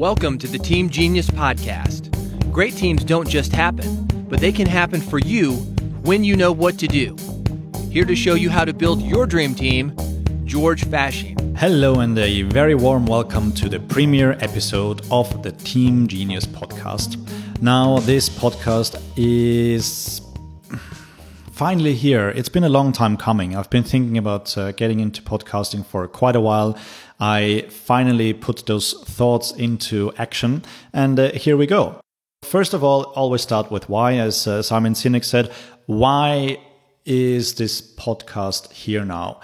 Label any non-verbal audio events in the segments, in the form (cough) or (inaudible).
Welcome to the Team Genius Podcast. Great teams don't just happen, but they can happen for you when you know what to do. Here to show you how to build your dream team, George Fasching. Hello, and a very warm welcome to the premiere episode of the Team Genius podcast. Now, this podcast is finally here. It's been a long time coming. I've been thinking about uh, getting into podcasting for quite a while. I finally put those thoughts into action, and uh, here we go. First of all, always start with why. As uh, Simon Sinek said, why is this podcast here now?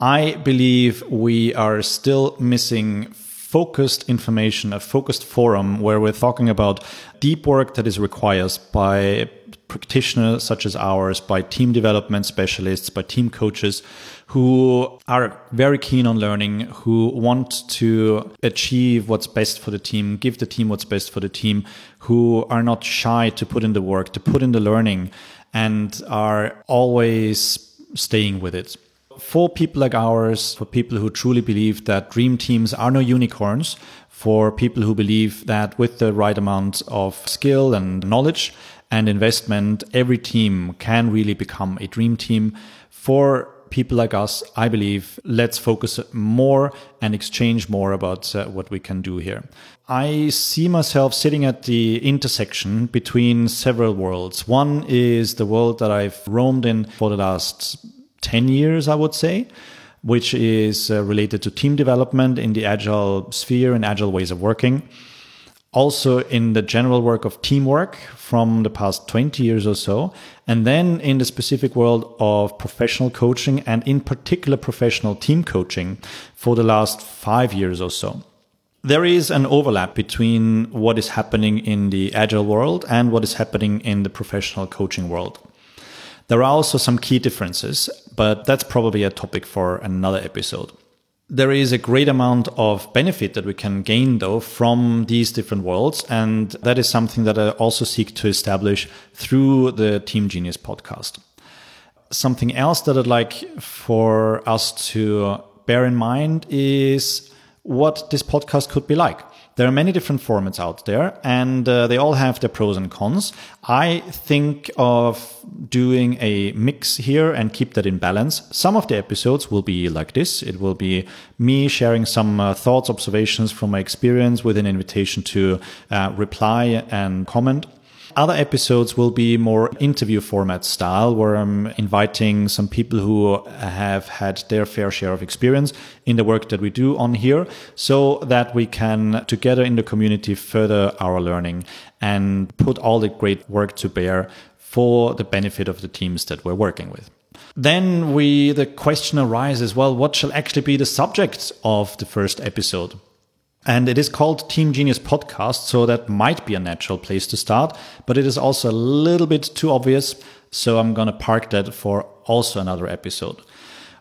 I believe we are still missing focused information, a focused forum where we're talking about deep work that is required by practitioners such as ours, by team development specialists, by team coaches who are very keen on learning, who want to achieve what's best for the team, give the team what's best for the team, who are not shy to put in the work, to put in the learning, and are always staying with it. For people like ours, for people who truly believe that dream teams are no unicorns, for people who believe that with the right amount of skill and knowledge and investment, every team can really become a dream team. For people like us, I believe, let's focus more and exchange more about uh, what we can do here. I see myself sitting at the intersection between several worlds. One is the world that I've roamed in for the last 10 years, I would say, which is uh, related to team development in the agile sphere and agile ways of working also in the general work of teamwork from the past 20 years or so, and then in the specific world of professional coaching and in particular professional team coaching for the last five years or so. There is an overlap between what is happening in the agile world and what is happening in the professional coaching world. There are also some key differences, but that's probably a topic for another episode. There is a great amount of benefit that we can gain though from these different worlds. And that is something that I also seek to establish through the Team Genius podcast. Something else that I'd like for us to bear in mind is what this podcast could be like. There are many different formats out there and uh, they all have their pros and cons. I think of doing a mix here and keep that in balance. Some of the episodes will be like this. It will be me sharing some uh, thoughts, observations from my experience with an invitation to uh, reply and comment other episodes will be more interview format style, where I'm inviting some people who have had their fair share of experience in the work that we do on here, so that we can together in the community further our learning and put all the great work to bear for the benefit of the teams that we're working with. Then we the question arises, well, what shall actually be the subject of the first episode? And it is called Team Genius Podcast, so that might be a natural place to start, but it is also a little bit too obvious, so I'm going to park that for also another episode.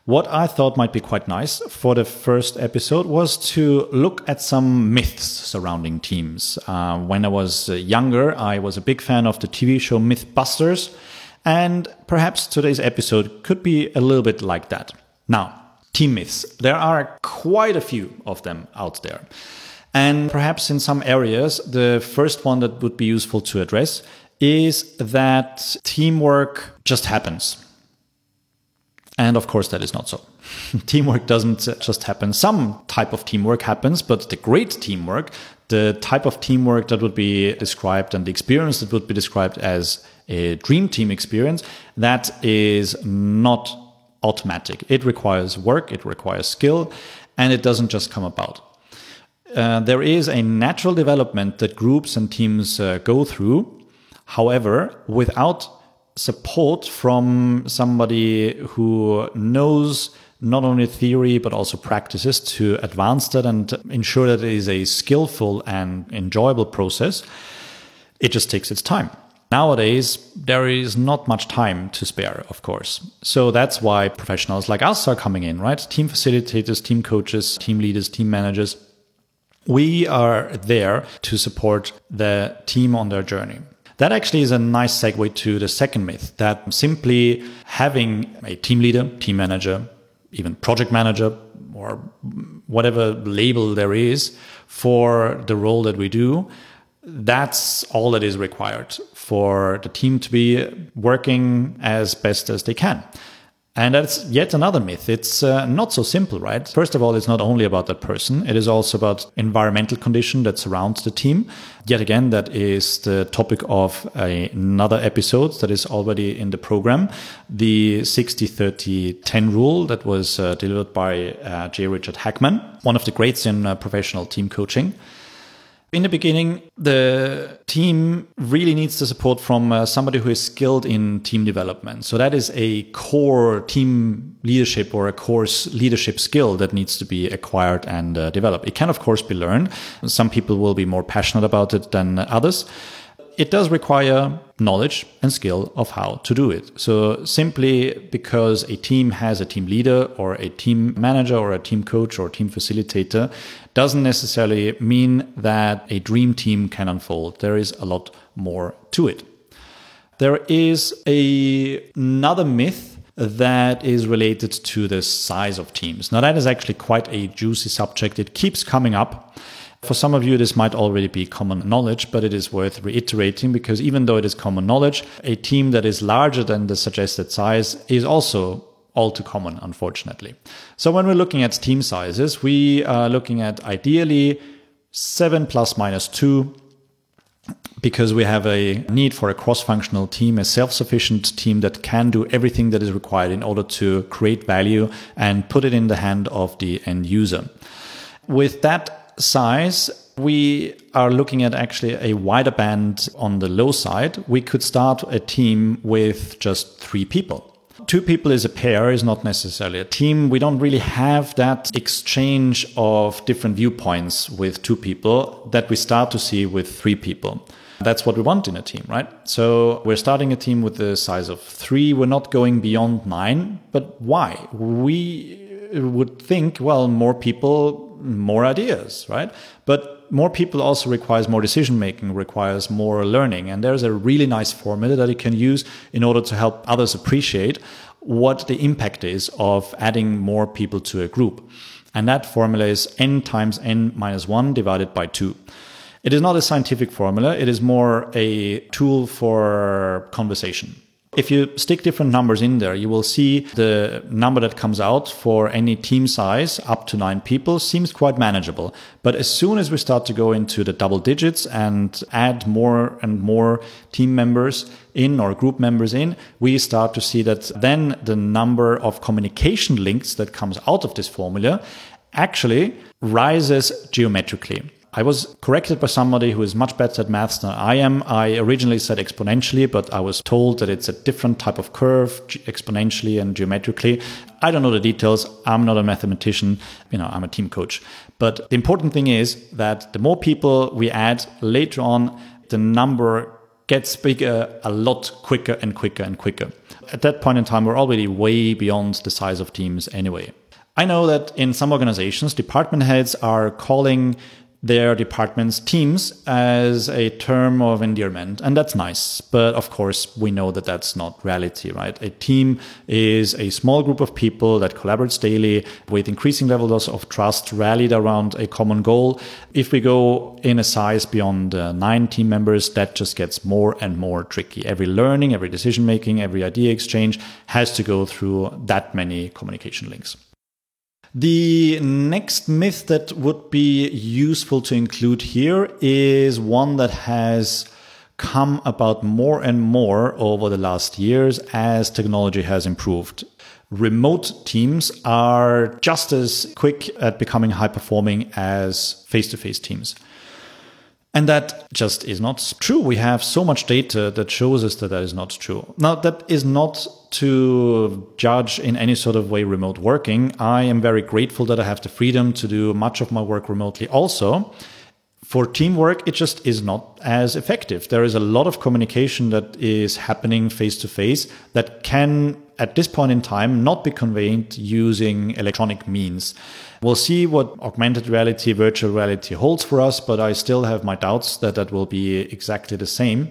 What I thought might be quite nice for the first episode was to look at some myths surrounding teams. Uh, when I was uh, younger, I was a big fan of the TV show Mythbusters, and perhaps today's episode could be a little bit like that. Now, team myths. There are quite a few of them out there. And perhaps in some areas, the first one that would be useful to address is that teamwork just happens. And of course, that is not so. (laughs) teamwork doesn't just happen. Some type of teamwork happens, but the great teamwork, the type of teamwork that would be described and the experience that would be described as a dream team experience, that is not automatic. It requires work, it requires skill, and it doesn't just come about. Uh, there is a natural development that groups and teams uh, go through. However, without support from somebody who knows not only theory but also practices to advance that and ensure that it is a skillful and enjoyable process, it just takes its time. Nowadays, there is not much time to spare, of course. So that's why professionals like us are coming in, right? Team facilitators, team coaches, team leaders, team managers. We are there to support the team on their journey. That actually is a nice segue to the second myth that simply having a team leader, team manager, even project manager, or whatever label there is for the role that we do, that's all that is required for the team to be working as best as they can. And that's yet another myth. It's uh, not so simple, right? First of all, it's not only about that person. It is also about environmental condition that surrounds the team. Yet again, that is the topic of a, another episode that is already in the program. The 60, 30, 10 rule that was uh, delivered by uh, J. Richard Hackman, one of the greats in uh, professional team coaching. In the beginning, the team really needs the support from uh, somebody who is skilled in team development. So that is a core team leadership or a course leadership skill that needs to be acquired and uh, developed. It can, of course, be learned. Some people will be more passionate about it than others it does require knowledge and skill of how to do it. So simply because a team has a team leader or a team manager or a team coach or team facilitator doesn't necessarily mean that a dream team can unfold. There is a lot more to it. There is a, another myth that is related to the size of teams. Now that is actually quite a juicy subject. It keeps coming up. For some of you, this might already be common knowledge, but it is worth reiterating because even though it is common knowledge, a team that is larger than the suggested size is also all too common, unfortunately. So when we're looking at team sizes, we are looking at ideally seven plus minus two because we have a need for a cross functional team, a self sufficient team that can do everything that is required in order to create value and put it in the hand of the end user. With that size, we are looking at actually a wider band on the low side. We could start a team with just three people. Two people is a pair, is not necessarily a team. We don't really have that exchange of different viewpoints with two people that we start to see with three people. That's what we want in a team, right? So we're starting a team with the size of three. We're not going beyond nine. But why? We would think, well, more people more ideas, right? But more people also requires more decision making, requires more learning. And there's a really nice formula that you can use in order to help others appreciate what the impact is of adding more people to a group. And that formula is n times n minus 1 divided by 2. It is not a scientific formula, it is more a tool for conversation. If you stick different numbers in there, you will see the number that comes out for any team size up to nine people seems quite manageable. But as soon as we start to go into the double digits and add more and more team members in or group members in, we start to see that then the number of communication links that comes out of this formula actually rises geometrically. I was corrected by somebody who is much better at maths than I am. I originally said exponentially, but I was told that it's a different type of curve, exponentially and geometrically. I don't know the details. I'm not a mathematician. You know, I'm a team coach. But the important thing is that the more people we add later on, the number gets bigger a lot quicker and quicker and quicker. At that point in time, we're already way beyond the size of teams anyway. I know that in some organizations, department heads are calling their department's teams as a term of endearment. And that's nice. But of course, we know that that's not reality, right? A team is a small group of people that collaborates daily with increasing levels of trust, rallied around a common goal. If we go in a size beyond uh, nine team members, that just gets more and more tricky. Every learning, every decision making, every idea exchange has to go through that many communication links. The next myth that would be useful to include here is one that has come about more and more over the last years as technology has improved. Remote teams are just as quick at becoming high performing as face to face teams. And that just is not true. We have so much data that shows us that that is not true. Now, that is not to judge in any sort of way remote working. I am very grateful that I have the freedom to do much of my work remotely also. For teamwork, it just is not as effective. There is a lot of communication that is happening face to face that can, at this point in time, not be conveyed using electronic means. We'll see what augmented reality, virtual reality holds for us, but I still have my doubts that that will be exactly the same.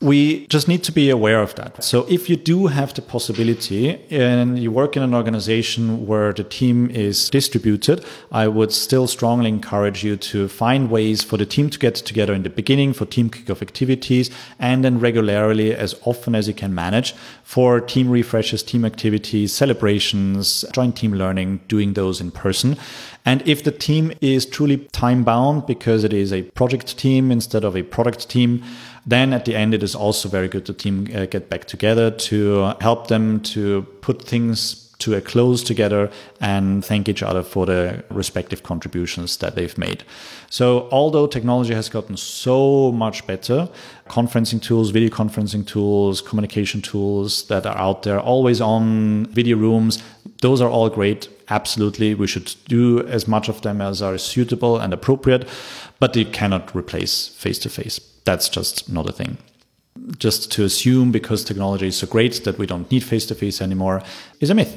We just need to be aware of that. So if you do have the possibility and you work in an organization where the team is distributed, I would still strongly encourage you to find ways for the team to get together in the beginning for team kickoff activities and then regularly as often as you can manage for team refreshes, team activities, celebrations, joint team learning, doing those in person. And if the team is truly time bound because it is a project team instead of a product team, then at the end, it is also very good to team uh, get back together to help them to put things to a close together and thank each other for the respective contributions that they've made. So, although technology has gotten so much better, conferencing tools, video conferencing tools, communication tools that are out there, always on video rooms, those are all great. Absolutely. We should do as much of them as are suitable and appropriate, but they cannot replace face to face that's just not a thing. Just to assume because technology is so great that we don't need face to face anymore is a myth.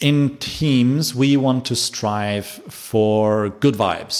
In teams, we want to strive for good vibes.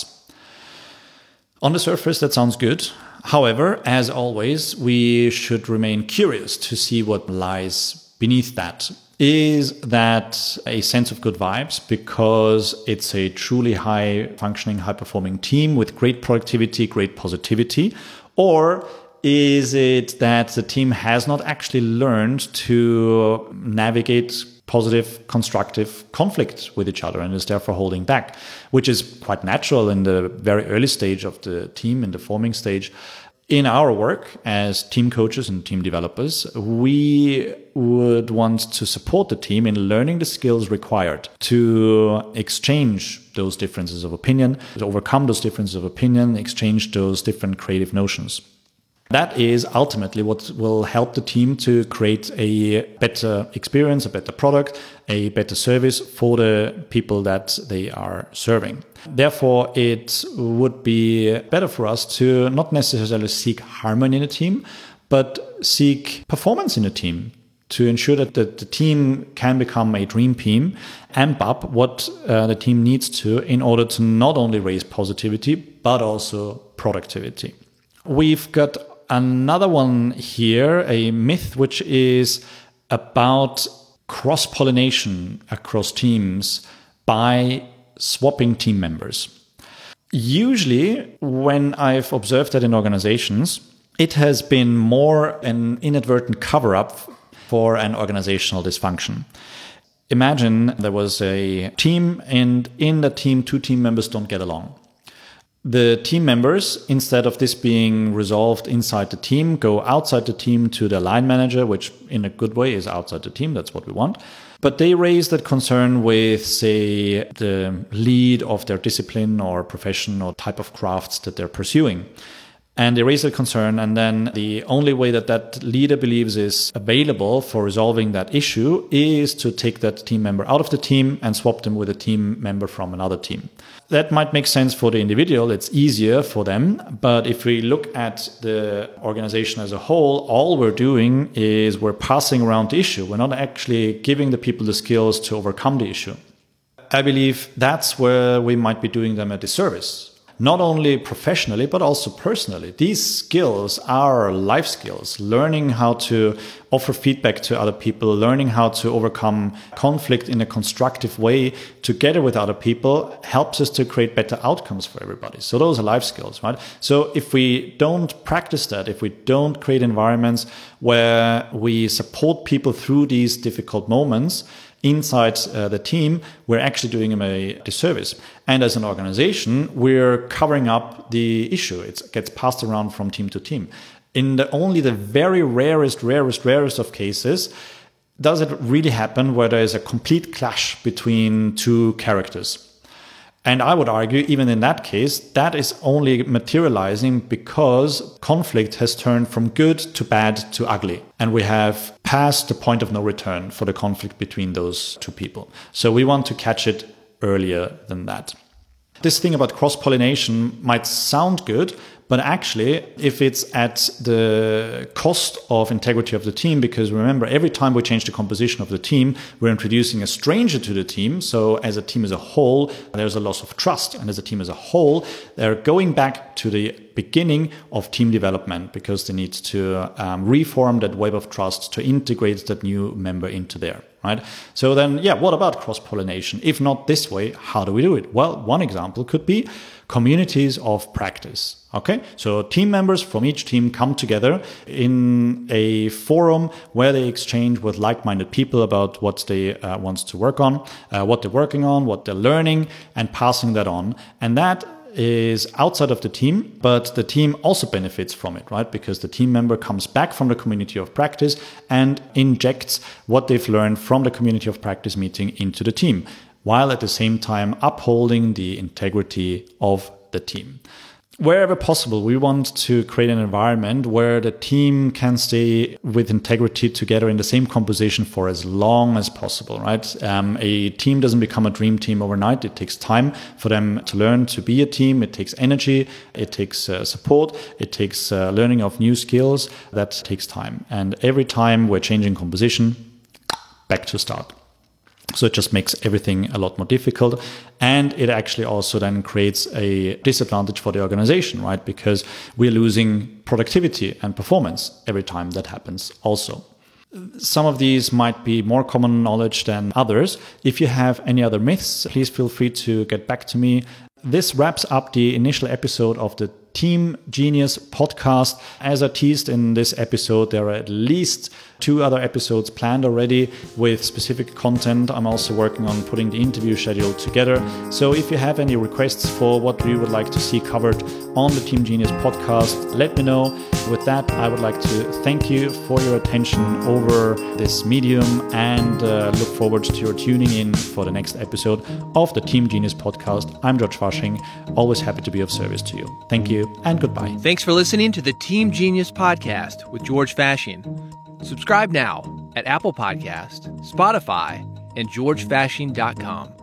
On the surface, that sounds good. However, as always, we should remain curious to see what lies beneath that. Is that a sense of good vibes because it's a truly high functioning, high performing team with great productivity, great positivity? Or is it that the team has not actually learned to navigate positive, constructive conflict with each other and is therefore holding back, which is quite natural in the very early stage of the team, in the forming stage. In our work as team coaches and team developers, we would want to support the team in learning the skills required to exchange those differences of opinion, to overcome those differences of opinion, exchange those different creative notions. That is ultimately what will help the team to create a better experience, a better product, a better service for the people that they are serving. Therefore, it would be better for us to not necessarily seek harmony in a team, but seek performance in a team to ensure that the, the team can become a dream team, amp up what uh, the team needs to in order to not only raise positivity, but also productivity. We've got another one here, a myth, which is about cross pollination across teams by swapping team members. Usually, when I've observed that in organizations, it has been more an inadvertent cover up for an organizational dysfunction. Imagine there was a team, and in the team, two team members don't get along. The team members, instead of this being resolved inside the team, go outside the team to the line manager, which in a good way is outside the team. That's what we want. But they raise that concern with, say, the lead of their discipline or profession or type of crafts that they're pursuing and they raise a concern and then the only way that that leader believes is available for resolving that issue is to take that team member out of the team and swap them with a team member from another team. That might make sense for the individual. It's easier for them. But if we look at the organization as a whole all we're doing is we're passing around the issue. We're not actually giving the people the skills to overcome the issue. I believe that's where we might be doing them a disservice not only professionally, but also personally. These skills are life skills, learning how to offer feedback to other people, learning how to overcome conflict in a constructive way together with other people helps us to create better outcomes for everybody. So those are life skills, right? So if we don't practice that, if we don't create environments where we support people through these difficult moments, inside uh, the team, we're actually doing them a disservice. And as an organization, we're covering up the issue. It gets passed around from team to team. In the, only the very rarest, rarest, rarest of cases, does it really happen where there is a complete clash between two characters? And I would argue, even in that case, that is only materializing because conflict has turned from good to bad to ugly. And we have passed the point of no return for the conflict between those two people. So we want to catch it earlier than that. This thing about cross pollination might sound good, But actually, if it's at the cost of integrity of the team, because remember, every time we change the composition of the team, we're introducing a stranger to the team. So as a team as a whole, there's a loss of trust. And as a team as a whole, they're going back to the beginning of team development because they need to um, reform that web of trust to integrate that new member into there right? So then, yeah, what about cross pollination? If not this way, how do we do it? Well, one example could be communities of practice. Okay, so team members from each team come together in a forum where they exchange with like-minded people about what they uh, want to work on, uh, what they're working on, what they're learning, and passing that on. And that is outside of the team, but the team also benefits from it, right? Because the team member comes back from the community of practice and injects what they've learned from the community of practice meeting into the team, while at the same time upholding the integrity of the team wherever possible, we want to create an environment where the team can stay with integrity together in the same composition for as long as possible, right? Um, a team doesn't become a dream team overnight. It takes time for them to learn to be a team. It takes energy. It takes uh, support. It takes uh, learning of new skills. That takes time. And every time we're changing composition, back to start. So it just makes everything a lot more difficult. And it actually also then creates a disadvantage for the organization, right? Because we're losing productivity and performance every time that happens also. Some of these might be more common knowledge than others. If you have any other myths, please feel free to get back to me. This wraps up the initial episode of the Team Genius podcast. As I teased in this episode, there are at least two other episodes planned already with specific content. I'm also working on putting the interview schedule together. So if you have any requests for what we would like to see covered on the Team Genius podcast, let me know. With that, I would like to thank you for your attention over this medium and uh, look forward to your tuning in for the next episode of the Team Genius podcast. I'm George Fasching, always happy to be of service to you. Thank you and goodbye. Thanks for listening to the Team Genius podcast with George Fasching. Subscribe now at Apple Podcast, Spotify, and georgefasching.com.